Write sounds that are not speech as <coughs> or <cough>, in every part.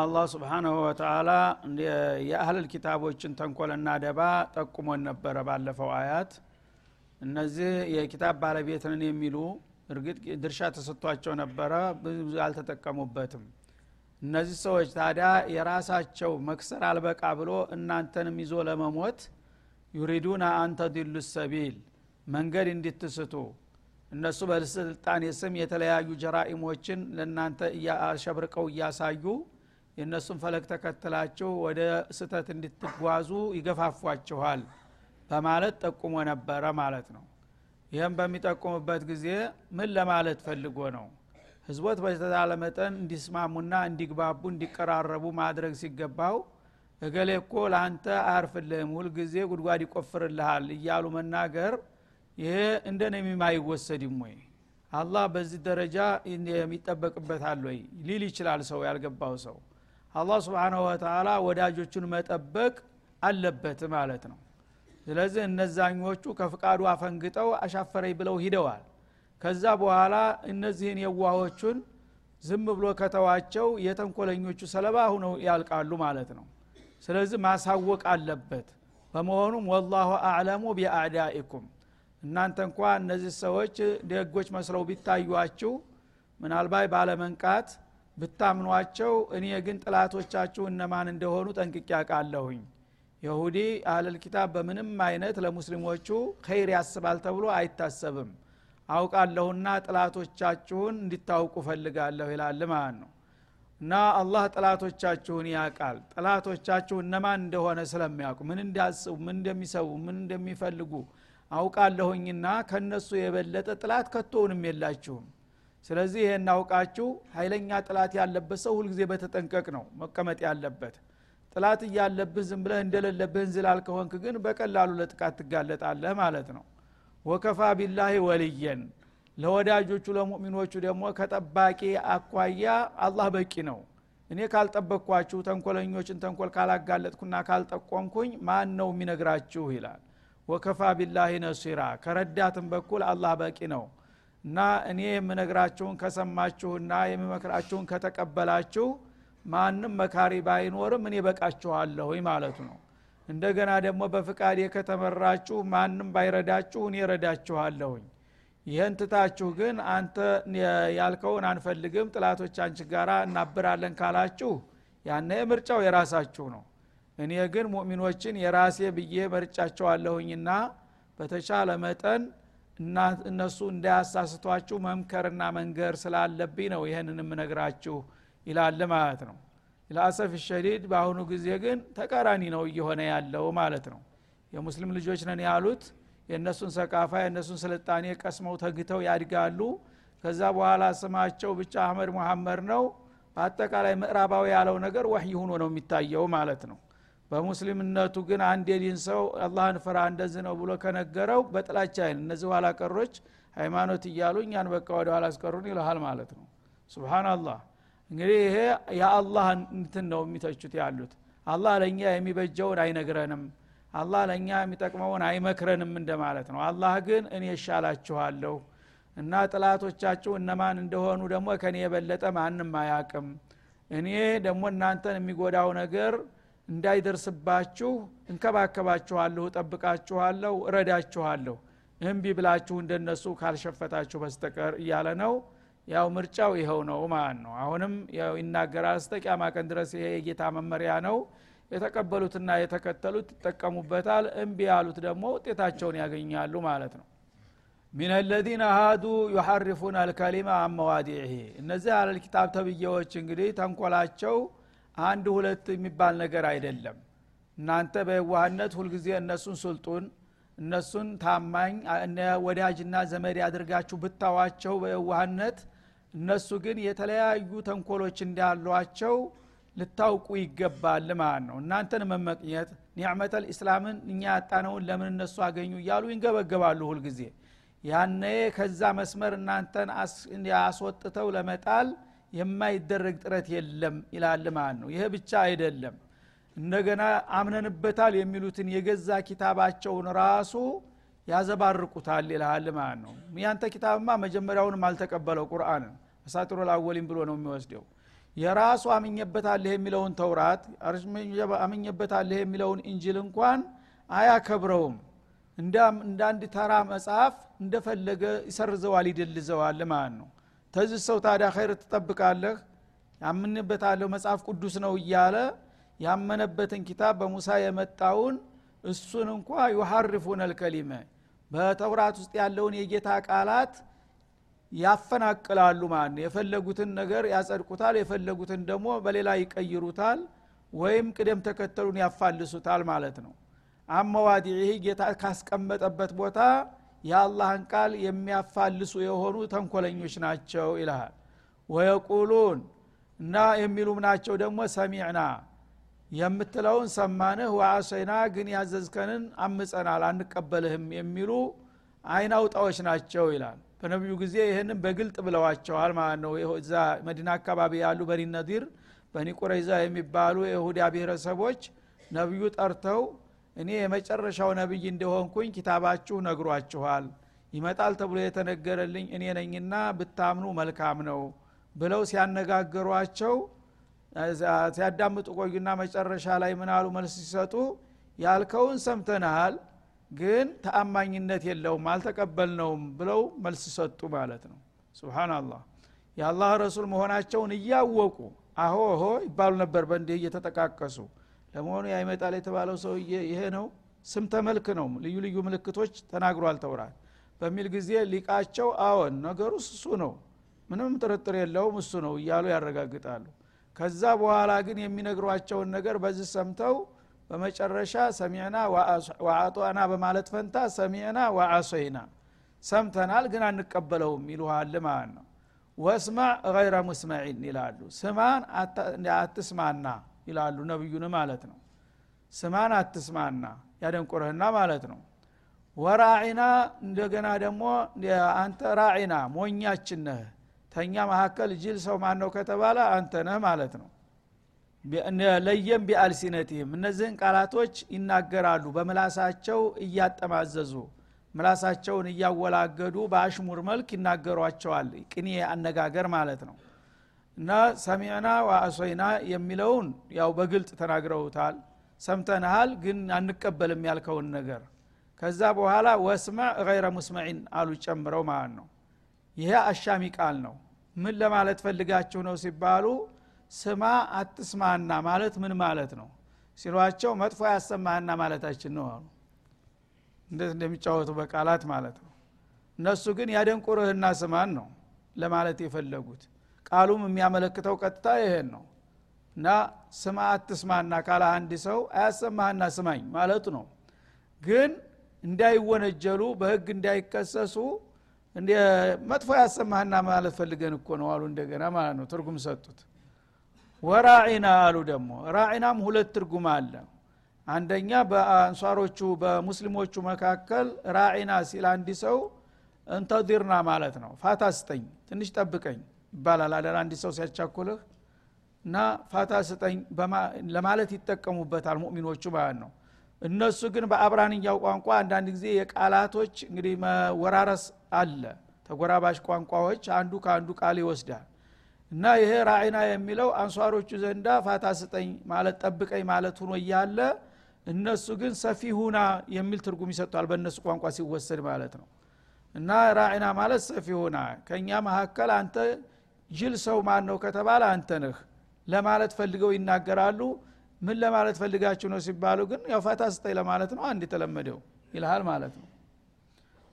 አላህ ስብሓናሁ ወተላ የአህልል ኪታቦችን ተንኮልና ደባ ጠቁሞን ነበረ ባለፈው አያት። እነዚህ የኪታብ ባለቤትንን የሚሉ እርግጥ ድርሻ ተሰጥቷቸው ነበረ ብዙ አልተጠቀሙበትም። እነዚህ ሰዎች ታዲያ የራሳቸው መክሰር አልበቃ ብሎ እናንተንም ይዞ ለመሞት ዩሪዱና አንተዲሉ ሰቢል መንገድ እንዲትስቱ እነሱ በስልጣን ስም የተለያዩ ጀራኢሞችን ለእናንተ አሸብርቀው እያሳዩ የእነሱን ፈለግ ተከትላችሁ ወደ ስተት እንድትጓዙ ይገፋፏችኋል በማለት ጠቁሞ ነበረ ማለት ነው። ይህም በሚጠቁምበት ጊዜ ምን ለማለት ፈልጎ ነው? ህዝቦት በተቻለ መጠን እንዲስማሙና እንዲግባቡ እንዲቀራረቡ ማድረግ ሲገባው እገሌ እኮ ለአንተ አያርፍልህም ሁልጊዜ ጉድጓድ ይቆፍርልሃል እያሉ መናገር ይሄ እንደ ነሚማ አይወሰድም ወይ? አላህ በዚህ ደረጃ የሚጠበቅበታል ወይ? ሊል ይችላል ሰው ያልገባው ሰው አላህ ስብንሁ ወተላ ወዳጆቹን መጠበቅ አለበት ማለት ነው። ስለዚህ እነዛኞቹ ከፍቃዱ አፈንግጠው አሻፈረኝ ብለው ሂደዋል። ከዛ በኋላ እነዚህን የዋሆቹን ዝም ብሎ ከተዋቸው የተንኮለኞቹ ሰለባ ሁነው ያልቃሉ ማለት ነው። ስለዚህ ማሳወቅ አለበት። በመሆኑም ወላሁ አዕለሙ ቢአዕዳኢኩም። እናንተ እንኳ እነዚህ ሰዎች ደጎች መስለው ቢታዩችሁ ምናልባት ባለመንቃት ብታምኗቸው እኔ ግን ጥላቶቻችሁ እነማን እንደሆኑ ጠንቅቄ ያውቃለሁኝ የሁዲ አህለል ኪታብ በምንም አይነት ለሙስሊሞቹ ኸይር ያስባል ተብሎ አይታሰብም። አውቃለሁና ጥላቶቻችሁን እንዲታውቁ ፈልጋለሁ ይላል ማለት ነው። እና አላህ ጥላቶቻችሁን ያውቃል። ጥላቶቻችሁ እነማን እንደሆነ ስለሚያውቁ ምን እንዳስቡ ምን እንደሚሰቡ ምን እንደሚፈልጉ አውቃለሁኝና ከነሱ የበለጠ ጥላት ከቶውንም የላችሁም ስለዚህ ይህን አውቃችሁ ኃይለኛ ጥላት ያለበት ሰው ሁልጊዜ በተጠንቀቅ ነው መቀመጥ ያለበት። ጥላት እያለብህ ዝም ብለህ እንደሌለብህ እንዝላል ከሆንክ ግን በቀላሉ ለጥቃት ትጋለጣለህ ማለት ነው። ወከፋ ቢላሂ ወልየን። ለወዳጆቹ ለሙእሚኖቹ ደግሞ ከጠባቂ አኳያ አላህ በቂ ነው። እኔ ካልጠበቅኳችሁ ተንኮለኞችን ተንኮል ካላጋለጥኩና ካልጠቆምኩኝ ማን ነው የሚነግራችሁ? ይላል። ወከፋ ቢላሂ ነሲራ። ከረዳትም በኩል አላህ በቂ ነው እና እኔ የምነግራችሁን ከሰማችሁና የሚመክራችሁን ከተቀበላችሁ ማንም መካሪ ባይኖርም እኔ በቃችኋለሁ ማለቱ ነው። እንደገና ደግሞ በፍቃድ ከተመራችሁ ማንም ባይረዳችሁ እኔ ረዳችኋለሁኝ ይህን ትታችሁ ግን አንተ ያልከውን አንፈልግም ጥላቶች አንቺ ጋራ እናብራለን ካላችሁ ያነ ምርጫው የራሳችሁ ነው። እኔ ግን ሙእሚኖችን የራሴ ብዬ መርጫቸዋለሁኝና በተቻለ መጠን እነሱ እንዳያሳስቷችሁ መምከርና መንገር ስላለብኝ ነው ይህንን የምነግራችሁ ይላል ማለት ነው። ለአሰፍ ሸዲድ በአሁኑ ጊዜ ግን ተቃራኒ ነው እየሆነ ያለው ማለት ነው። የሙስሊም ልጆች ነን ያሉት የእነሱን ሰቃፋ የእነሱን ስልጣኔ ቀስመው ተግተው ያድጋሉ። ከዛ በኋላ ስማቸው ብቻ አህመድ ሙሐመድ ነው። በአጠቃላይ ምዕራባዊ ያለው ነገር ወህይ ሆኖ ነው የሚታየው ማለት ነው በሙስሊምነቱ ግን አንድ የዲን ሰው አላህን ፍራ እንደዚህ ነው ብሎ ከነገረው በጥላቻ አይን እነዚህ ኋላ ቀሮች ሃይማኖት እያሉ እኛን በቃ ወደ ኋላ አስቀሩን ይልሃል ማለት ነው። ሱብሃናላህ እንግዲህ ይሄ የአላህ እንትን ነው የሚተቹት ያሉት። አላህ ለእኛ የሚበጀውን አይነግረንም። አላህ ለእኛ የሚጠቅመውን አይመክረንም እንደማለት ነው። አላህ ግን እኔ እሻላችኋለሁ እና ጥላቶቻችሁ እነማን እንደሆኑ ደግሞ ከኔ የበለጠ ማንም አያቅም እኔ ደግሞ እናንተን የሚጎዳው ነገር እንዳይደርስባችሁ እንከባከባችኋለሁ ጠብቃችኋለሁ እረዳችኋለሁ። እምቢ ብላችሁ እንደነሱ ካልሸፈታችሁ በስተቀር እያለ ነው። ያው ምርጫው ይኸው ነው ማለት ነው። አሁንም ያው ይናገራል እስተ ቂያማ ቀን ድረስ ይሄ የጌታ መመሪያ ነው። የተቀበሉትና የተከተሉት ይጠቀሙበታል። እምቢ ያሉት ደግሞ ውጤታቸውን ያገኛሉ ማለት ነው። ሚን አለዚነ ሃዱ ዩሐርፉን አልከሊማ አመዋዲዒህ እነዚህ አለልኪታብ ተብዬዎች እንግዲህ ተንኮላቸው አንድ ሁለት የሚባል ነገር አይደለም። እናንተ በየዋህነት ሁልጊዜ እነሱን ስልጡን እነሱን ታማኝ ወዳጅና ዘመድ ያድርጋችሁ ብታዋቸው በየዋህነት። እነሱ ግን የተለያዩ ተንኮሎች እንዳሏቸው ልታውቁ ይገባል ማለት ነው። እናንተን መመቅኘት ኒዕመተል ኢስላምን እኛ ያጣነውን ለምን እነሱ አገኙ እያሉ ይንገበገባሉ ሁልጊዜ። ያነ ከዛ መስመር እናንተን አስወጥተው ለመጣል የማይደረግ ጥረት የለም ይላል ማለት ነው። ይሄ ብቻ አይደለም። እንደገና አምነንበታል የሚሉትን የገዛ ኪታባቸውን ራሱ ያዘባርቁታል ይልሃል ማለት ነው። ያንተ ኪታብማ መጀመሪያውንም አልተቀበለው ቁርአንን። አሳጥሮ ላወሊም ብሎ ነው የሚወስደው። የራሱ አምኘበታለህ የሚለውን ተውራት አምኘበታለህ የሚለውን እንጅል እንኳን አያከብረውም። እንደ አንድ ተራ መጽሐፍ እንደፈለገ ይሰርዘዋል ይደልዘዋል ማለት ነው ተዚህ ሰው ታዲያ ኸይር ትጠብቃለህ? ያምንበታለሁ መጽሐፍ ቅዱስ ነው እያለ ያመነበትን ኪታብ በሙሳ የመጣውን እሱን እንኳ ዩሐርፉን አልከሊመ በተውራት ውስጥ ያለውን የጌታ ቃላት ያፈናቅላሉ ማለት ነው። የፈለጉትን ነገር ያጸድቁታል የፈለጉትን ደግሞ በሌላ ይቀይሩታል ወይም ቅደም ተከተሉን ያፋልሱታል ማለት ነው። አመዋዲህ ጌታ ካስቀመጠበት ቦታ የአላህን ቃል የሚያፋልሱ የሆኑ ተንኮለኞች ናቸው ይልሃል። ወየቁሉን እና የሚሉም ናቸው ደግሞ ሰሚዕና የምትለውን ሰማንህ ወአሰይና ግን ያዘዝከንን አምፀናል አንቀበልህም የሚሉ አይናውጣዎች ናቸው ይላል። በነቢዩ ጊዜ ይህንን በግልጥ ብለዋቸዋል ማለት ነው። እዛ መዲና አካባቢ ያሉ በኒ ነዲር የሚባሉ የይሁዳ ብሔረሰቦች ነቢዩ ጠርተው እኔ የመጨረሻው ነቢይ እንደሆንኩኝ ኪታባችሁ ነግሯችኋል። ይመጣል ተብሎ የተነገረልኝ እኔ ነኝና ብታምኑ መልካም ነው ብለው ሲያነጋግሯቸው ሲያዳምጡ ቆዩና መጨረሻ ላይ ምናሉ መልስ ሲሰጡ ያልከውን ሰምተናሃል ግን ተአማኝነት የለውም አልተቀበልነውም ብለው መልስ ሰጡ ማለት ነው። ስብናላህ የአላህ ረሱል መሆናቸውን እያወቁ አሆ ሆ ይባሉ ነበር በእንዲህ እየተጠቃቀሱ ለመሆኑ ያይመጣል የተባለው ሰውዬ ይሄ ነው? ስም ተመልክ ነው? ልዩ ልዩ ምልክቶች ተናግሯል ተውራት በሚል ጊዜ ሊቃቸው አዎን ነገሩ እሱ ነው ምንም ጥርጥር የለውም እሱ ነው እያሉ ያረጋግጣሉ። ከዛ በኋላ ግን የሚነግሯቸውን ነገር በዚህ ሰምተው በመጨረሻ ሰሚዕና ወአጧና በማለት ፈንታ ሰሚዕና ወአሶይና ሰምተናል ግን አንቀበለውም ይልሃል ማለት ነው። ወስማዕ ገይረ ሙስመዒን ይላሉ። ስማን አትስማና ይላሉ ነቢዩን ማለት ነው። ስማን አትስማና ያደንቁርህና ማለት ነው። ወራዒና እንደገና ደግሞ አንተ ራዒና ሞኛችን ነህ ተኛ መካከል ጅል ሰው ማን ነው ከተባለ አንተ ነህ ማለት ነው። ለየም ቢአልሲነቲህም እነዚህን ቃላቶች ይናገራሉ። በምላሳቸው እያጠማዘዙ ምላሳቸውን እያወላገዱ በአሽሙር መልክ ይናገሯቸዋል። ቅኔ አነጋገር ማለት ነው እና ሰሚዕና ወአሶይና የሚለውን ያው በግልጥ ተናግረውታል። ሰምተንሃል ግን አንቀበልም ያልከውን ነገር። ከዛ በኋላ ወስማዕ ገይረ ሙስመዒን አሉ ጨምረው ማለት ነው። ይሄ አሻሚ ቃል ነው። ምን ለማለት ፈልጋችሁ ነው ሲባሉ ስማ አትስማና ማለት ምን ማለት ነው ሲሏቸው መጥፎ ያሰማህና ማለታችን ነው አሉ። እንዴት እንደሚጫወቱ በቃላት ማለት ነው። እነሱ ግን ያደንቁርህና ስማን ነው ለማለት የፈለጉት ቃሉም የሚያመለክተው ቀጥታ ይሄን ነው። እና ስማ አትስማና ካለ አንድ ሰው አያሰማህና ስማኝ ማለቱ ነው። ግን እንዳይወነጀሉ በህግ እንዳይከሰሱ መጥፎ ያሰማህና ማለት ፈልገን እኮ ነው አሉ እንደገና ማለት ነው። ትርጉም ሰጡት። ወራዒና አሉ ደግሞ። ራዒናም ሁለት ትርጉም አለ። አንደኛ በአንሷሮቹ በሙስሊሞቹ መካከል ራዒና ሲል አንድ ሰው እንተዲርና ማለት ነው። ፋታ ትንሽ ጠብቀኝ ይባላል። አደር አንድ ሰው ሲያቻኩልህ እና ፋታ ስጠኝ ለማለት ይጠቀሙበታል ሙእሚኖቹ ማለት ነው። እነሱ ግን በአብራንያው ቋንቋ አንዳንድ ጊዜ የቃላቶች እንግዲህ መወራረስ አለ። ተጎራባሽ ቋንቋዎች አንዱ ከአንዱ ቃል ይወስዳል። እና ይሄ ራዒና የሚለው አንሷሮቹ ዘንዳ ፋታ ስጠኝ ማለት ጠብቀኝ ማለት ሁኖ እያለ እነሱ ግን ሰፊሁና የሚል ትርጉም ይሰጧል በእነሱ ቋንቋ ሲወሰድ ማለት ነው። እና ራዒና ማለት ሰፊሁና ከእኛ መካከል አንተ ጅል ሰው ማን ነው ከተባለ አንተ ነህ ለማለት ፈልገው ይናገራሉ። ምን ለማለት ፈልጋችሁ ነው ሲባሉ ግን ያው ፋታ ስጠኝ ለማለት ነው አንድ የተለመደው ይልሃል ማለት ነው።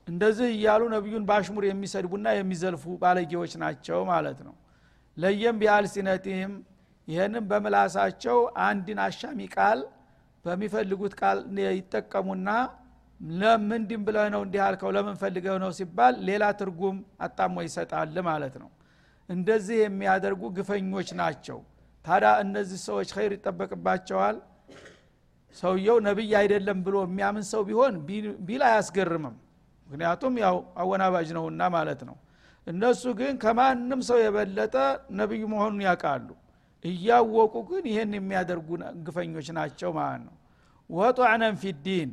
እንደዚህ እያሉ ነቢዩን በአሽሙር የሚሰድቡና የሚዘልፉ ባለጌዎች ናቸው ማለት ነው። ለየም ቢአልሲነቲህም ይህንም በምላሳቸው አንድን አሻሚ ቃል በሚፈልጉት ቃል ይጠቀሙና ለምንድን ብለህ ነው እንዲህ አልከው ለምን ፈልገው ነው ሲባል ሌላ ትርጉም አጣሞ ይሰጣል ማለት ነው እንደዚህ የሚያደርጉ ግፈኞች ናቸው። ታዲያ እነዚህ ሰዎች ኸይር ይጠበቅባቸዋል? ሰውየው ነቢይ አይደለም ብሎ የሚያምን ሰው ቢሆን ቢል አያስገርምም። ምክንያቱም ያው አወናባጅ ነውና ማለት ነው። እነሱ ግን ከማንም ሰው የበለጠ ነቢዩ መሆኑን ያውቃሉ። እያወቁ ግን ይህን የሚያደርጉ ግፈኞች ናቸው ማለት ነው። ወጧዕነን ፊዲን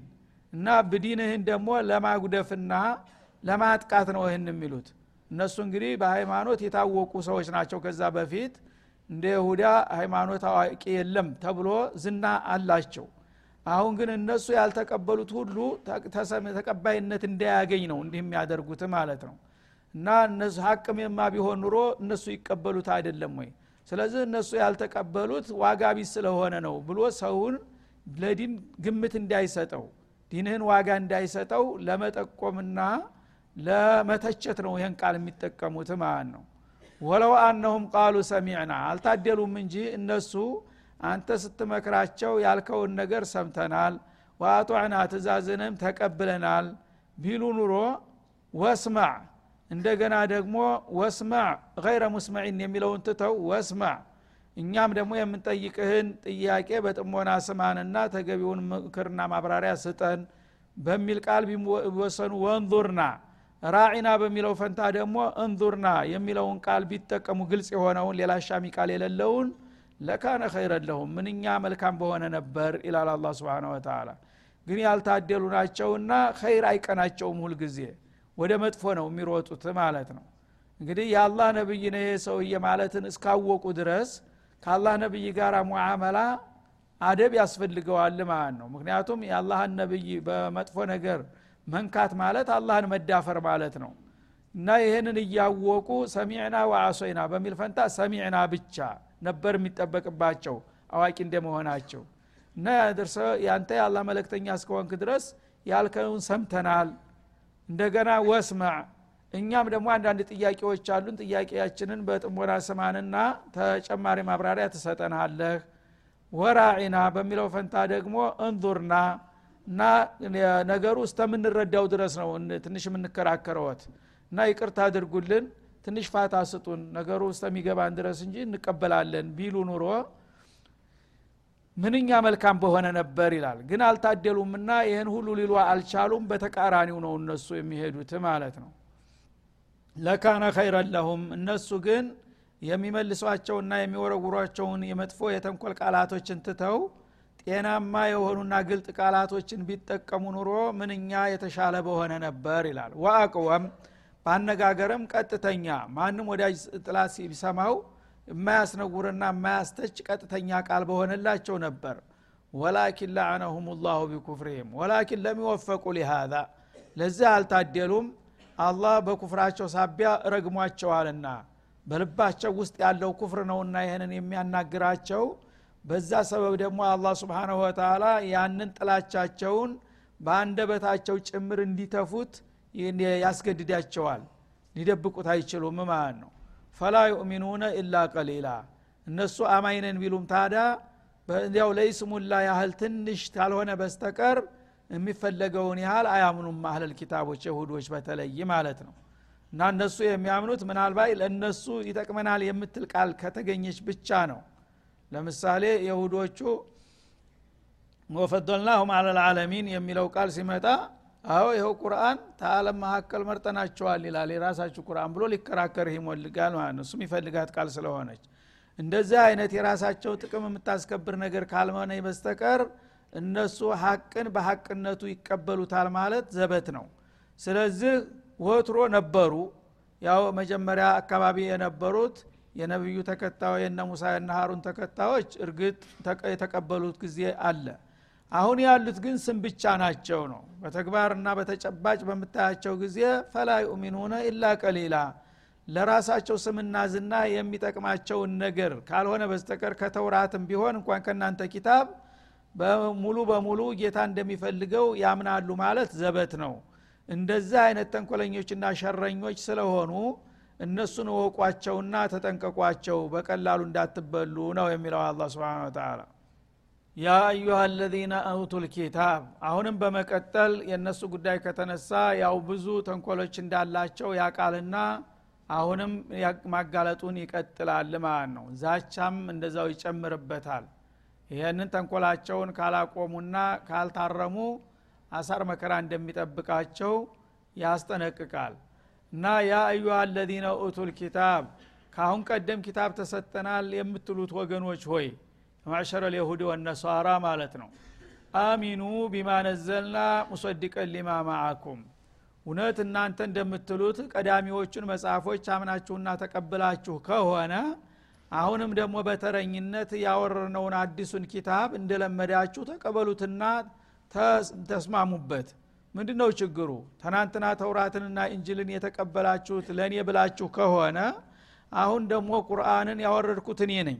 እና ብዲንህን ደግሞ ለማጉደፍና ለማጥቃት ነው ይህን የሚሉት እነሱ እንግዲህ በሃይማኖት የታወቁ ሰዎች ናቸው። ከዛ በፊት እንደ ይሁዳ ሃይማኖት አዋቂ የለም ተብሎ ዝና አላቸው። አሁን ግን እነሱ ያልተቀበሉት ሁሉ ተቀባይነት እንዳያገኝ ነው እንዲህ የሚያደርጉት ማለት ነው። እና እነሱ ሀቅም የማ ቢሆን ኑሮ እነሱ ይቀበሉት አይደለም ወይ? ስለዚህ እነሱ ያልተቀበሉት ዋጋ ቢስ ስለሆነ ነው ብሎ ሰውን ለዲን ግምት እንዳይሰጠው ዲንህን ዋጋ እንዳይሰጠው ለመጠቆምና ለመተቸት ነው ይህን ቃል የሚጠቀሙት ማለት ነው። ወለው አነሁም ቃሉ ሰሚዕና አልታደሉም እንጂ እነሱ አንተ ስትመክራቸው ያልከውን ነገር ሰምተናል ዋአጧዕና ትእዛዝንም ተቀብለናል ቢሉ ኑሮ ወስማዕ እንደገና ደግሞ ወስማዕ ገይረ ሙስመዒን የሚለውን ትተው ወስማዕ እኛም ደግሞ የምንጠይቅህን ጥያቄ በጥሞና ስማንና ተገቢውን ምክርና ማብራሪያ ስጠን በሚል ቃል ቢወሰኑ ወንዙርና ራዒና በሚለው ፈንታ ደግሞ እንዙርና የሚለውን ቃል ቢጠቀሙ ግልጽ የሆነውን ሌላ ሻሚ ቃል የሌለውን ለካነ ኸይረን ለሁም ምንኛ መልካም በሆነ ነበር ይላል አላ ስብን ወተላ ግን ያልታደሉ ናቸውና ኸይር አይቀናቸውም ሁልጊዜ ወደ መጥፎ ነው የሚሮጡት ማለት ነው። እንግዲህ የአላህ ነብይ ነው ይሄ ሰውዬ ማለትን እስካወቁ ድረስ ከአላህ ነብይ ጋር ሙዓመላ አደብ ያስፈልገዋል ማለት ነው። ምክንያቱም የአላህን ነብይ በመጥፎ ነገር መንካት ማለት አላህን መዳፈር ማለት ነው። እና ይህንን እያወቁ ሰሚዕና ወአሶይና በሚል ፈንታ ሰሚዕና ብቻ ነበር የሚጠበቅባቸው አዋቂ እንደመሆናቸው። እና ያደርሰ ያንተ የአላህ መለክተኛ እስከሆንክ ድረስ ያልከውን ሰምተናል። እንደገና ወስማዕ እኛም ደግሞ አንዳንድ ጥያቄዎች አሉን። ጥያቄያችንን በጥሞና ስማንና ተጨማሪ ማብራሪያ ትሰጠናለህ። ወራዒና በሚለው ፈንታ ደግሞ እንዙርና እና ነገሩ እስከምንረዳው ድረስ ነው ትንሽ የምንከራከረወት እና ይቅርታ አድርጉልን ትንሽ ፋታ ስጡን ነገሩ እስከሚገባን ድረስ እንጂ እንቀበላለን ቢሉ ኑሮ ምንኛ መልካም በሆነ ነበር ይላል። ግን አልታደሉምና ይህን ሁሉ ሊሉ አልቻሉም። በተቃራኒው ነው እነሱ የሚሄዱት ማለት ነው። ለካነ ኸይረን ለሁም እነሱ ግን የሚመልሷቸውና የሚወረውሯቸውን የመጥፎ የተንኮል ቃላቶችን ትተው ጤናማ የሆኑና ግልጥ ቃላቶችን ቢጠቀሙ ኑሮ ምንኛ የተሻለ በሆነ ነበር ይላል። ወአቅወም በአነጋገርም ቀጥተኛ ማንም ወዳጅ ጥላት ሲሰማው የማያስነውርና የማያስተች ቀጥተኛ ቃል በሆነላቸው ነበር። ወላኪን ለዓነሁም ላሁ ቢኩፍርህም ወላኪን ለሚወፈቁ ሊሃዛ ለዚህ አልታደሉም። አላህ በኩፍራቸው ሳቢያ ረግሟቸዋልና በልባቸው ውስጥ ያለው ኩፍር ነውና ይህንን የሚያናግራቸው በዛ ሰበብ ደግሞ አላህ ስብሓናሁ ወተላ ያንን ጥላቻቸውን በአንደበታቸው ጭምር እንዲተፉት ያስገድዳቸዋል። ሊደብቁት አይችሉም ማለት ነው። ፈላ ዩእሚኑነ ኢላ ቀሊላ። እነሱ አማይነን ቢሉም ታዳ እንዲያው ለይስሙላ ያህል ትንሽ ካልሆነ በስተቀር የሚፈለገውን ያህል አያምኑም አህለል ኪታቦች የሁዶች በተለይ ማለት ነው። እና እነሱ የሚያምኑት ምናልባት ለእነሱ ይጠቅመናል የምትል ቃል ከተገኘች ብቻ ነው ለምሳሌ የሁዶቹ ወፈደልናሁም አለልዓለሚን የሚለው ቃል ሲመጣ አዎ ይኸው ቁርአን ተአለም መካከል መርጠናቸዋል ይላል የራሳችሁ ቁርአን ብሎ ሊከራከር ይሞልጋል ማለት ነው። እሱም ይፈልጋት ቃል ስለሆነች። እንደዚህ አይነት የራሳቸው ጥቅም የምታስከብር ነገር ካልሆነ በስተቀር እነሱ ሀቅን በሀቅነቱ ይቀበሉታል ማለት ዘበት ነው። ስለዚህ ወትሮ ነበሩ። ያው መጀመሪያ አካባቢ የነበሩት የነቢዩ ተከታዮች የነ ሙሳ የነ ሀሩን ተከታዮች እርግጥ የተቀበሉት ጊዜ አለ። አሁን ያሉት ግን ስም ብቻ ናቸው ነው። በተግባርና በተጨባጭ በምታያቸው ጊዜ ፈላ ዩእሚኑነ ኢላ ቀሊላ ለራሳቸው ስምና ዝና የሚጠቅማቸውን ነገር ካልሆነ በስተቀር ከተውራትም ቢሆን እንኳን ከእናንተ ኪታብ ሙሉ በሙሉ ጌታ እንደሚፈልገው ያምናሉ ማለት ዘበት ነው። እንደዚህ አይነት ተንኮለኞችና ሸረኞች ስለሆኑ እነሱን እወቋቸውና ተጠንቀቋቸው በቀላሉ እንዳትበሉ ነው የሚለው አላ ስብን ተላ ያ አዩሃ አለዚነ አውቱ ልኪታብ አሁንም በመቀጠል የእነሱ ጉዳይ ከተነሳ ያው ብዙ ተንኮሎች እንዳላቸው ያቃልና አሁንም ማጋለጡን ይቀጥላል ማለት ነው። ዛቻም እንደዛው ይጨምርበታል። ይህንን ተንኮላቸውን ካላቆሙና ካልታረሙ አሳር መከራ እንደሚጠብቃቸው ያስጠነቅቃል እና ያ አዩሃ አለዚነ ኡቱ ልኪታብ ከአሁን ቀደም ኪታብ ተሰጠናል የምትሉት ወገኖች ሆይ ማዕሸረ ልየሁድ ወነሷራ ማለት ነው። አሚኑ ቢማ ነዘልና ሙሰድቀን ሊማ ማአኩም። እውነት እናንተ እንደምትሉት ቀዳሚዎቹን መጽሐፎች አምናችሁና ተቀብላችሁ ከሆነ አሁንም ደግሞ በተረኝነት ያወረነውን አዲሱን ኪታብ እንደለመዳችሁ ተቀበሉትና ተስማሙበት ምንድ ነው ችግሩ? ትናንትና ተውራትንና እንጅልን የተቀበላችሁት ለእኔ ብላችሁ ከሆነ አሁን ደግሞ ቁርአንን ያወረድኩት እኔ ነኝ።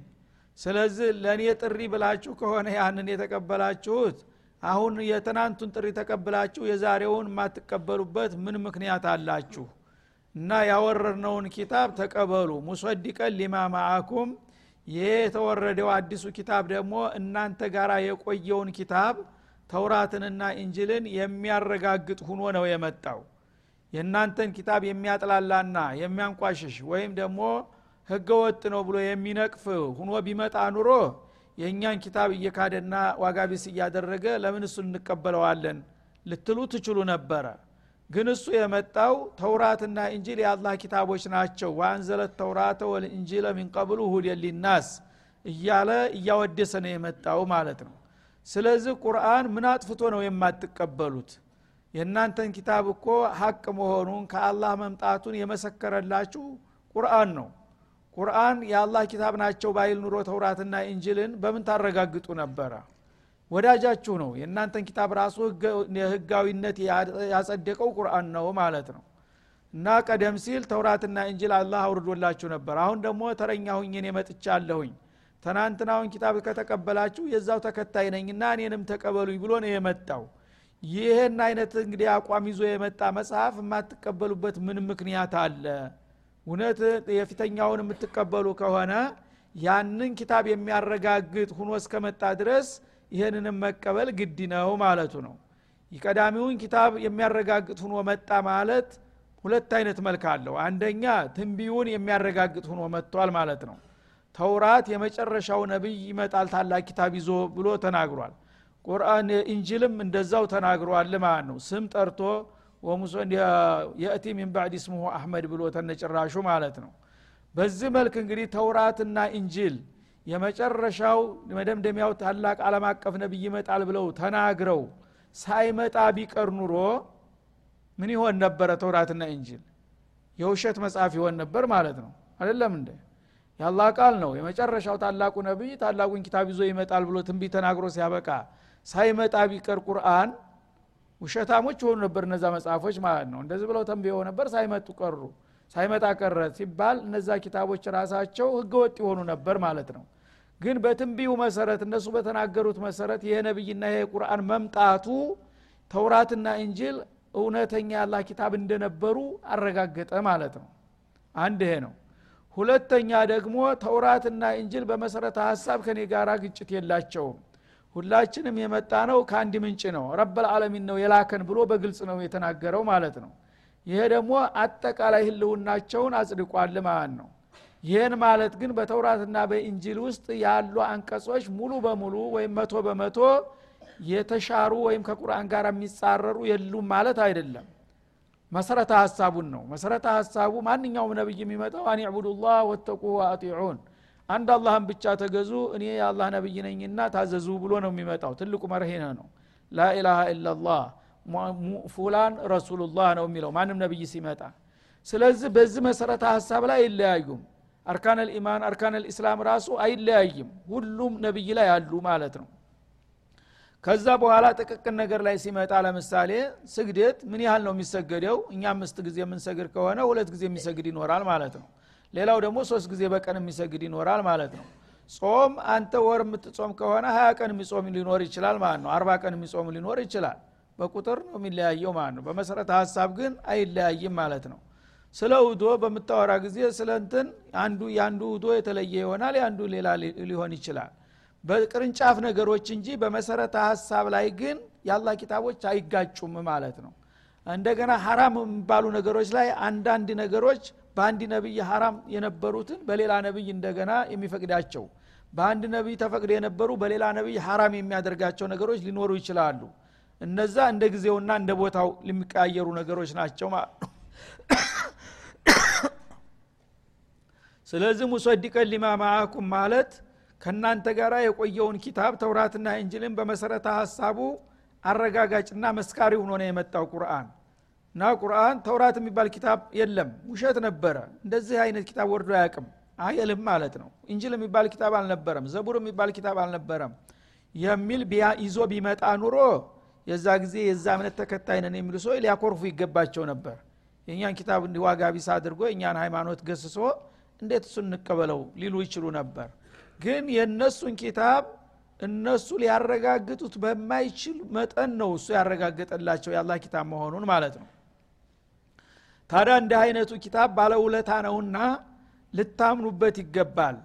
ስለዚህ ለእኔ ጥሪ ብላችሁ ከሆነ ያንን የተቀበላችሁት አሁን የትናንቱን ጥሪ ተቀብላችሁ የዛሬውን የማትቀበሉበት ምን ምክንያት አላችሁ? እና ያወረድነውን ኪታብ ተቀበሉ። ሙሰዲቀን ሊማ ማአኩም ይሄ የተወረደው አዲሱ ኪታብ ደግሞ እናንተ ጋር የቆየውን ኪታብ ተውራትንና እንጅልን የሚያረጋግጥ ሁኖ ነው የመጣው። የእናንተን ኪታብ የሚያጥላላና የሚያንቋሽሽ ወይም ደግሞ ህገ ወጥ ነው ብሎ የሚነቅፍ ሁኖ ቢመጣ ኑሮ የእኛን ኪታብ እየካደና ዋጋ ቢስ እያደረገ ለምን እሱን እንቀበለዋለን ልትሉ ትችሉ ነበረ። ግን እሱ የመጣው ተውራትና እንጂል የአላህ ኪታቦች ናቸው። ወአንዘለት ተውራተ ወልእንጂለ ሚንቀብሉ ሊናስ እያለ እያወደሰ ነው የመጣው ማለት ነው ስለዚህ ቁርአን ምን አጥፍቶ ነው የማትቀበሉት? የእናንተን ኪታብ እኮ ሀቅ መሆኑን ከአላህ መምጣቱን የመሰከረላችሁ ቁርአን ነው። ቁርአን የአላህ ኪታብ ናቸው ባይል ኑሮ ተውራትና እንጅልን በምን ታረጋግጡ ነበረ? ወዳጃችሁ ነው። የእናንተን ኪታብ ራሱ ህጋዊነት ያጸደቀው ቁርአን ነው ማለት ነው። እና ቀደም ሲል ተውራትና እንጅል አላህ አውርዶላችሁ ነበር። አሁን ደግሞ ተረኛ ሁኝን የመጥቻለሁኝ ትናንትናውን ኪታብ ከተቀበላችሁ የዛው ተከታይ ነኝና እኔንም ተቀበሉኝ ብሎ ነው የመጣው። ይህን አይነት እንግዲህ አቋም ይዞ የመጣ መጽሐፍ የማትቀበሉበት ምን ምክንያት አለ? እውነት የፊተኛውን የምትቀበሉ ከሆነ ያንን ኪታብ የሚያረጋግጥ ሁኖ እስከመጣ ድረስ ይህንንም መቀበል ግድ ነው ማለቱ ነው። ቀዳሚውን ኪታብ የሚያረጋግጥ ሁኖ መጣ ማለት ሁለት አይነት መልክ አለው። አንደኛ ትንቢውን የሚያረጋግጥ ሁኖ መጥቷል ማለት ነው ተውራት የመጨረሻው ነቢይ ይመጣል ታላቅ ኪታብ ይዞ ብሎ ተናግሯል። ቁርአን እንጅልም እንደዛው ተናግሯል ማለት ነው። ስም ጠርቶ የእቲ ሚን ባዕድ ስሙሁ አህመድ ብሎ ተነጭራሹ ማለት ነው። በዚህ መልክ እንግዲህ ተውራትና እንጅል የመጨረሻው መደምደሚያው ታላቅ ዓለም አቀፍ ነቢይ ይመጣል ብለው ተናግረው ሳይመጣ ቢቀር ኑሮ ምን ይሆን ነበረ ተውራትና እንጅል የውሸት መጽሐፍ ይሆን ነበር ማለት ነው። አይደለም እንደ የአላህ ቃል ነው። የመጨረሻው ታላቁ ነቢይ ታላቁን ኪታብ ይዞ ይመጣል ብሎ ትንቢት ተናግሮ ሲያበቃ ሳይመጣ ቢቀር ቁርአን ውሸታሞች የሆኑ ነበር እነዛ መጽሐፎች ማለት ነው። እንደዚህ ብለው ተንብየው ነበር ሳይመጡ ቀሩ። ሳይመጣ ቀረ ሲባል እነዛ ኪታቦች ራሳቸው ህገወጥ የሆኑ ነበር ማለት ነው። ግን በትንቢው መሰረት እነሱ በተናገሩት መሰረት ይሄ ነቢይና ይሄ ቁርአን መምጣቱ ተውራትና እንጅል እውነተኛ ያላ ኪታብ እንደነበሩ አረጋገጠ ማለት ነው። አንድ ይሄ ነው ሁለተኛ ደግሞ ተውራትና እንጅል በመሰረተ ሀሳብ ከኔ ጋር ግጭት የላቸውም። ሁላችንም የመጣ ነው ከአንድ ምንጭ ነው። ረበል ዓለሚን ነው የላከን ብሎ በግልጽ ነው የተናገረው ማለት ነው። ይሄ ደግሞ አጠቃላይ ህልውናቸውን አጽድቋል ማለት ነው። ይህን ማለት ግን በተውራትና በኢንጂል ውስጥ ያሉ አንቀጾች ሙሉ በሙሉ ወይም መቶ በመቶ የተሻሩ ወይም ከቁርአን ጋር የሚጻረሩ የሉም ማለት አይደለም መሰረተ ሀሳቡን ነው። መሰረተ ሀሳቡ ማንኛውም ነብይ የሚመጣው አን ዕቡዱላህ ወተቁ ወአጢዑን አንድ አላህን ብቻ ተገዙ እኔ የአላህ ነብይ ነኝና ታዘዙ ብሎ ነው የሚመጣው። ትልቁ መርሄነ ነው ላኢላሃ ኢላላህ ፉላን ረሱሉላህ ነው የሚለው። ማንም ነብይ ሲመጣ ስለዚህ በዚህ መሰረተ ሀሳብ ላይ አይለያዩም። አርካን ልኢማን አርካን ልእስላም ራሱ አይለያይም። ሁሉም ነብይ ላይ አሉ ማለት ነው ከዛ በኋላ ጥቅቅን ነገር ላይ ሲመጣ ለምሳሌ ስግደት ምን ያህል ነው የሚሰገደው? እኛ አምስት ጊዜ የምንሰግድ ከሆነ ሁለት ጊዜ የሚሰግድ ይኖራል ማለት ነው። ሌላው ደግሞ ሶስት ጊዜ በቀን የሚሰግድ ይኖራል ማለት ነው። ጾም አንተ ወር የምትጾም ከሆነ ሀያ ቀን የሚጾም ሊኖር ይችላል ማለት ነው። አርባ ቀን የሚጾም ሊኖር ይችላል። በቁጥር ነው የሚለያየው ማለት ነው። በመሰረተ ሀሳብ ግን አይለያይም ማለት ነው። ስለ ውዶ በምታወራ ጊዜ ስለ እንትን አንዱ የአንዱ ውዶ የተለየ ይሆናል የአንዱ ሌላ ሊሆን ይችላል በቅርንጫፍ ነገሮች እንጂ በመሰረተ ሀሳብ ላይ ግን የአላህ ኪታቦች አይጋጩም ማለት ነው። እንደገና ሀራም የሚባሉ ነገሮች ላይ አንዳንድ ነገሮች በአንድ ነቢይ ሀራም የነበሩትን በሌላ ነቢይ እንደገና የሚፈቅዳቸው በአንድ ነቢይ ተፈቅዶ የነበሩ በሌላ ነቢይ ሀራም የሚያደርጋቸው ነገሮች ሊኖሩ ይችላሉ። እነዛ እንደ ጊዜውና እንደ ቦታው የሚቀያየሩ ነገሮች ናቸው <coughs> ስለዚህ ሙሰዲቀን ሊማ ማአኩም ማለት ከእናንተ ጋር የቆየውን ኪታብ ተውራትና እንጅልን በመሰረተ ሀሳቡ አረጋጋጭና መስካሪ ሆኖ ነው የመጣው ቁርአን። እና ቁርአን ተውራት የሚባል ኪታብ የለም። ውሸት ነበረ። እንደዚህ አይነት ኪታብ ወርዶ አያቅም አይልም ማለት ነው። እንጅል የሚባል ኪታብ አልነበረም። ዘቡር የሚባል ኪታብ አልነበረም የሚል ይዞ ቢመጣ ኑሮ የዛ ጊዜ የዛ እምነት ተከታይ ነን የሚሉ ሰዎች ሊያኮርፉ ይገባቸው ነበር። የእኛን ኪታብ እንዲህ ዋጋ ቢስ አድርጎ እኛን ሃይማኖት ገስሶ እንዴት እሱን እንቀበለው ሊሉ ይችሉ ነበር ግን የእነሱን ኪታብ እነሱ ሊያረጋግጡት በማይችል መጠን ነው እሱ ያረጋገጠላቸው የአላህ ኪታብ መሆኑን ማለት ነው። ታዲያ እንዲህ አይነቱ ኪታብ ባለውለታ ነውና ልታምኑበት ይገባል።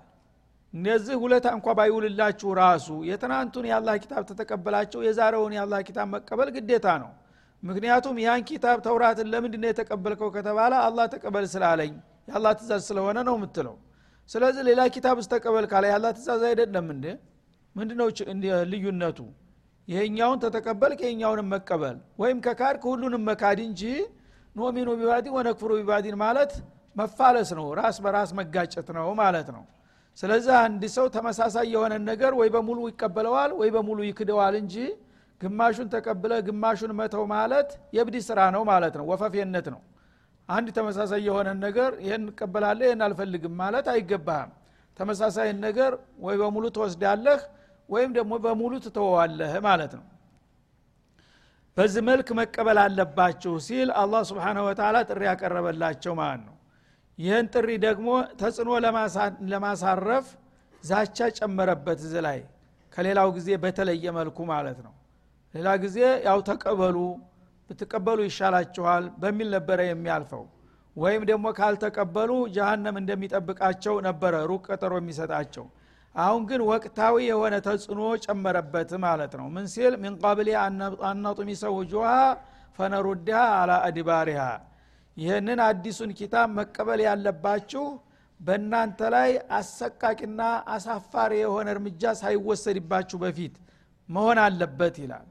እነዚህ ውለታ እንኳ ባይውልላችሁ ራሱ የትናንቱን የአላህ ኪታብ ተተቀበላቸው የዛሬውን የአላህ ኪታብ መቀበል ግዴታ ነው። ምክንያቱም ያን ኪታብ ተውራትን ለምንድን ነው የተቀበልከው ከተባለ አላህ ተቀበል ስላለኝ የአላህ ትእዛዝ ስለሆነ ነው የምትለው ስለዚህ ሌላ ኪታብ ስተቀበል ካለ የአላህ ትእዛዝ አይደለም እንዴ? ምንድነው ልዩነቱ? ይሄኛውን ተተቀበልክ ይሄኛውንም መቀበል። ወይም ከካድክ ሁሉንም መካድ እንጂ ኖሚኑ ቢባዲን ወነክፍሩ ቢባዲን ማለት መፋለስ ነው ራስ በራስ መጋጨት ነው ማለት ነው። ስለዚህ አንድ ሰው ተመሳሳይ የሆነ ነገር ወይ በሙሉ ይቀበለዋል ወይ በሙሉ ይክደዋል እንጂ ግማሹን ተቀብለ ግማሹን መተው ማለት የብዲ ስራ ነው ማለት ነው ወፈፌነት ነው አንድ ተመሳሳይ የሆነ ነገር ይህን እቀበላለህ ይህን አልፈልግም ማለት አይገባህም። ተመሳሳይን ነገር ወይ በሙሉ ትወስዳለህ ወይም ደግሞ በሙሉ ትተወዋለህ ማለት ነው። በዚህ መልክ መቀበል አለባችሁ ሲል አላህ ስብንሁ ወተላ ጥሪ ያቀረበላቸው ማለት ነው። ይህን ጥሪ ደግሞ ተጽዕኖ ለማሳረፍ ዛቻ ጨመረበት እዚ ላይ። ከሌላው ጊዜ በተለየ መልኩ ማለት ነው። ሌላ ጊዜ ያው ተቀበሉ ብትቀበሉ ይሻላችኋል በሚል ነበረ የሚያልፈው። ወይም ደግሞ ካልተቀበሉ ጀሃነም እንደሚጠብቃቸው ነበረ ሩቅ ቀጠሮ የሚሰጣቸው። አሁን ግን ወቅታዊ የሆነ ተጽዕኖ ጨመረበት ማለት ነው። ምን ሲል? ሚን ቀብሊ አናጡሚሰ ውጁሃ ፈነሩድሃ አላ አድባሪሃ ይህንን አዲሱን ኪታብ መቀበል ያለባችሁ በእናንተ ላይ አሰቃቂና አሳፋሪ የሆነ እርምጃ ሳይወሰድባችሁ በፊት መሆን አለበት ይላል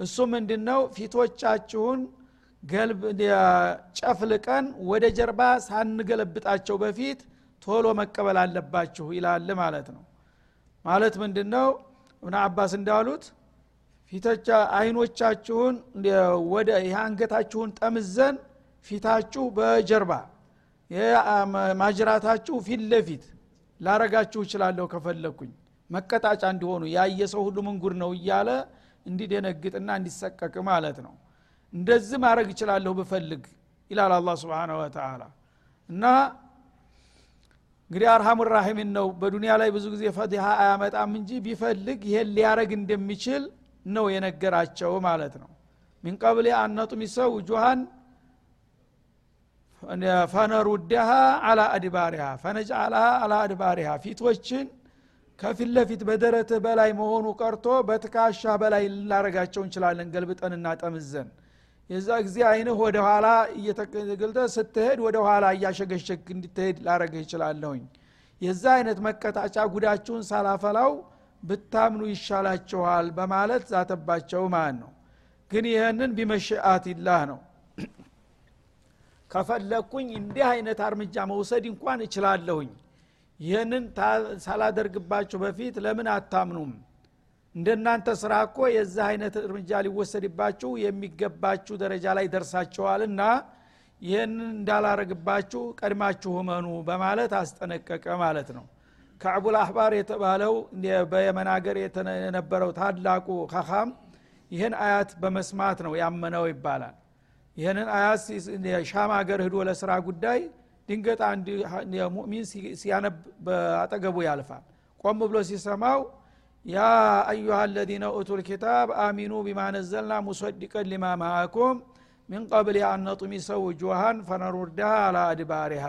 እሱ ምንድን ነው ፊቶቻችሁን ገልብ ጨፍልቀን ወደ ጀርባ ሳንገለብጣቸው በፊት ቶሎ መቀበል አለባችሁ ይላል ማለት ነው። ማለት ምንድን ነው እብነ አባስ እንዳሉት ፊቶቻ አይኖቻችሁን ወደ ይህ አንገታችሁን ጠምዘን ፊታችሁ በጀርባ ማጅራታችሁ ፊት ለፊት ላረጋችሁ እችላለሁ ከፈለግኩኝ መቀጣጫ እንዲሆኑ ያየ ሰው ሁሉ ምንጉር ነው እያለ እንዲደነግጥና እንዲሰቀቅ ማለት ነው። እንደዚህ ማድረግ እችላለሁ ብፈልግ ይላል አላ ስብን ወተላ እና እንግዲህ አርሃሙ ራሒሚን ነው በዱንያ ላይ ብዙ ጊዜ ፈቲሃ አያመጣም እንጂ ቢፈልግ ይሄን ሊያረግ እንደሚችል ነው የነገራቸው ማለት ነው። ሚን ቀብል አነጡሚሰ ውጁሃን ፈነሩድሃ አላ አድባሪሃ ፈነጅአልሃ አላ አድባሪሃ ፊቶችን ከፊት ለፊት በደረትህ በላይ መሆኑ ቀርቶ በትካሻ በላይ ልናረጋቸው እንችላለን። ገልብጠንና ጠምዘን የዛ ጊዜ አይንህ ወደ ኋላ እየተገልጠ ስትሄድ ወደ ኋላ እያሸገሸግ እንድትሄድ ላረገህ ይችላለሁኝ የዛ አይነት መቀጣጫ ጉዳችሁን ሳላፈላው ብታምኑ ይሻላችኋል በማለት ዛተባቸው ማለት ነው። ግን ይህንን ቢመሽአት ይላህ ነው። ከፈለግኩኝ እንዲህ አይነት እርምጃ መውሰድ እንኳን እችላለሁኝ ይህንን ሳላደርግባችሁ በፊት ለምን አታምኑም? እንደናንተ ስራ እኮ የዚህ አይነት እርምጃ ሊወሰድባችሁ የሚገባችሁ ደረጃ ላይ ደርሳችኋልና ይህንን እንዳላረግባችሁ ቀድማችሁ መኑ በማለት አስጠነቀቀ ማለት ነው። ከዕቡል አህባር የተባለው በየመን ሀገር የነበረው ታላቁ ከኻም ይህን አያት በመስማት ነው ያመነው ይባላል። ይህንን አያት ሻም ሀገር ህዶ ለስራ ጉዳይ ድንገት አንድ ሙእሚን ሲያነብ በአጠገቡ ያልፋል። ቆም ብሎ ሲሰማው ያ አዩሃ አለዚነ ኡቱ ልኪታብ አሚኑ ቢማ ነዘልና ሙሰዲቀን ሊማ ማአኩም ሚን ቀብል አነጡሚሰ ውጁሃን ፈነሩድሃ አላ አድባሪሃ።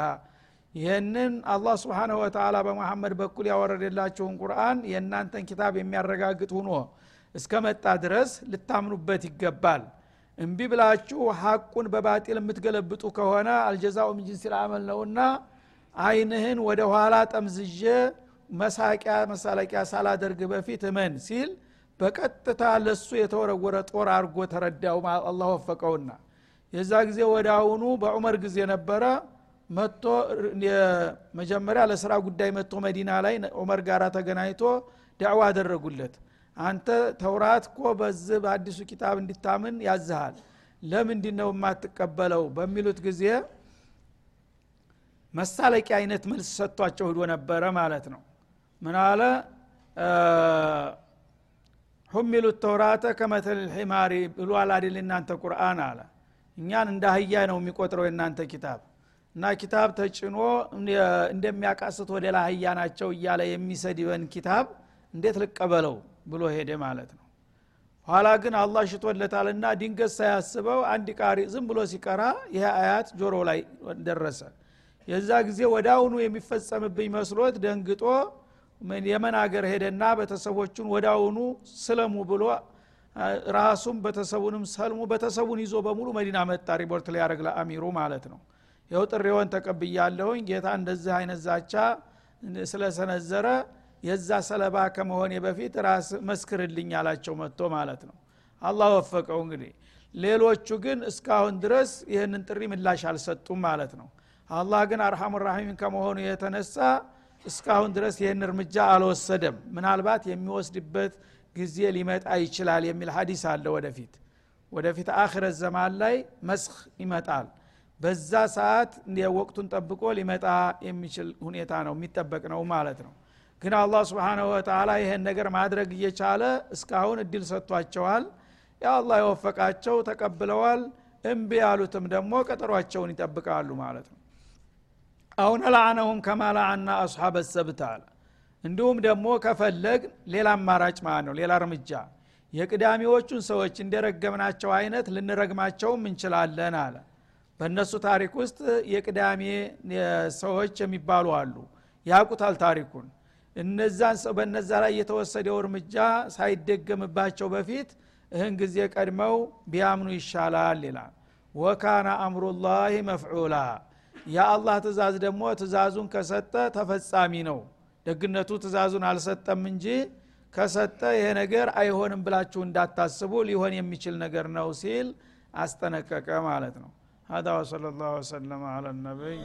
ይህንን አላህ ስብሓንሁ ወተላ በመሐመድ በኩል ያወረደላችሁን ቁርአን የእናንተን ኪታብ የሚያረጋግጥ ሁኖ እስከ መጣ ድረስ ልታምኑበት ይገባል እምቢ ብላችሁ ሐቁን በባጢል የምትገለብጡ ከሆነ አልጀዛኡ ምን ጅንሲል አመል ነውና አይንህን ወደ ኋላ ጠምዝዤ መሳቂያ መሳለቂያ ሳላደርግ በፊት እመን ሲል በቀጥታ ለሱ የተወረወረ ጦር አድርጎ ተረዳው አላህ ወፈቀውና። የዛ ጊዜ ወደ አሁኑ በዑመር ጊዜ ነበረ። መጥቶ መጀመሪያ ለስራ ጉዳይ መጥቶ መዲና ላይ ዑመር ጋር ተገናኝቶ ዳዕዋ አደረጉለት አንተ ተውራት እኮ በዚህ በአዲሱ ኪታብ እንዲታምን ያዝሃል። ለምንድ ነው የማትቀበለው? በሚሉት ጊዜ መሳለቂያ አይነት መልስ ሰጥቷቸው ሂዶ ነበረ ማለት ነው። ምን አለ? ሁሚሉ ተውራተ ከመተል ሒማሪ ብሏል አይደል እናንተ ቁርአን አለ። እኛን እንደ አህያ ነው የሚቆጥረው የእናንተ ኪታብ። እና ኪታብ ተጭኖ እንደሚያቃስት ወደ ላህያ ናቸው እያለ የሚሰድበን ኪታብ እንዴት ልቀበለው ብሎ ሄደ ማለት ነው። ኋላ ግን አላህ ሽቶለታልና ድንገት ሳያስበው አንድ ቃሪ ዝም ብሎ ሲቀራ ይህ አያት ጆሮ ላይ ደረሰ። የዛ ጊዜ አሁኑ የሚፈጸምብኝ መስሎት ደንግጦ የመን ሀገር ሄደና ቤተሰቦቹን አሁኑ ስለሙ ብሎ ራሱም ቤተሰቡንም ሰልሙ። ቤተሰቡን ይዞ በሙሉ መዲና መጣ ሪፖርት ሊያደረግ ለአሚሩ ማለት ነው። ይኸው ጥሪውን ተቀብያለሁኝ። ጌታ እንደዚህ አይነት ዛቻ ስለሰነዘረ የዛ ሰለባ ከመሆኔ በፊት ራስ መስክርልኝ አላቸው መጥቶ ማለት ነው። አላህ ወፈቀው እንግዲህ። ሌሎቹ ግን እስካሁን ድረስ ይህንን ጥሪ ምላሽ አልሰጡም ማለት ነው። አላህ ግን አርሐሙ ራሒም ከመሆኑ የተነሳ እስካሁን ድረስ ይህን እርምጃ አልወሰደም። ምናልባት የሚወስድበት ጊዜ ሊመጣ ይችላል የሚል ሀዲስ አለ ወደፊት። ወደፊት አክረት ዘማን ላይ መስህ ይመጣል። በዛ ሰዓት ወቅቱን ጠብቆ ሊመጣ የሚችል ሁኔታ ነው የሚጠበቅ ነው ማለት ነው ግን አላህ ስብንሁ ወተላ ይህን ነገር ማድረግ እየቻለ እስካሁን እድል ሰጥቷቸዋል። ያ አላህ የወፈቃቸው ተቀብለዋል። እምቢ ያሉትም ደግሞ ቀጠሯቸውን ይጠብቃሉ ማለት ነው። አሁን ለአነሁም ከማ ለአና አስሓበ ሰብት እንዲሁም ደግሞ ከፈለግ ሌላ አማራጭ ማለት ነው ሌላ እርምጃ። የቅዳሜዎቹን ሰዎች እንደረገምናቸው አይነት ልንረግማቸውም እንችላለን አለ። በእነሱ ታሪክ ውስጥ የቅዳሜ ሰዎች የሚባሉ አሉ። ያቁታል ታሪኩን እነዛን ሰው በነዛ ላይ የተወሰደው እርምጃ ሳይደገምባቸው በፊት እህን ጊዜ ቀድመው ቢያምኑ ይሻላል ይላል ወካነ አምሩላህ መፍዑላ የአላህ ትእዛዝ ደግሞ ትእዛዙን ከሰጠ ተፈጻሚ ነው ደግነቱ ትእዛዙን አልሰጠም እንጂ ከሰጠ ይሄ ነገር አይሆንም ብላችሁ እንዳታስቡ ሊሆን የሚችል ነገር ነው ሲል አስጠነቀቀ ማለት ነው هذا وصلى الله وسلم على النبي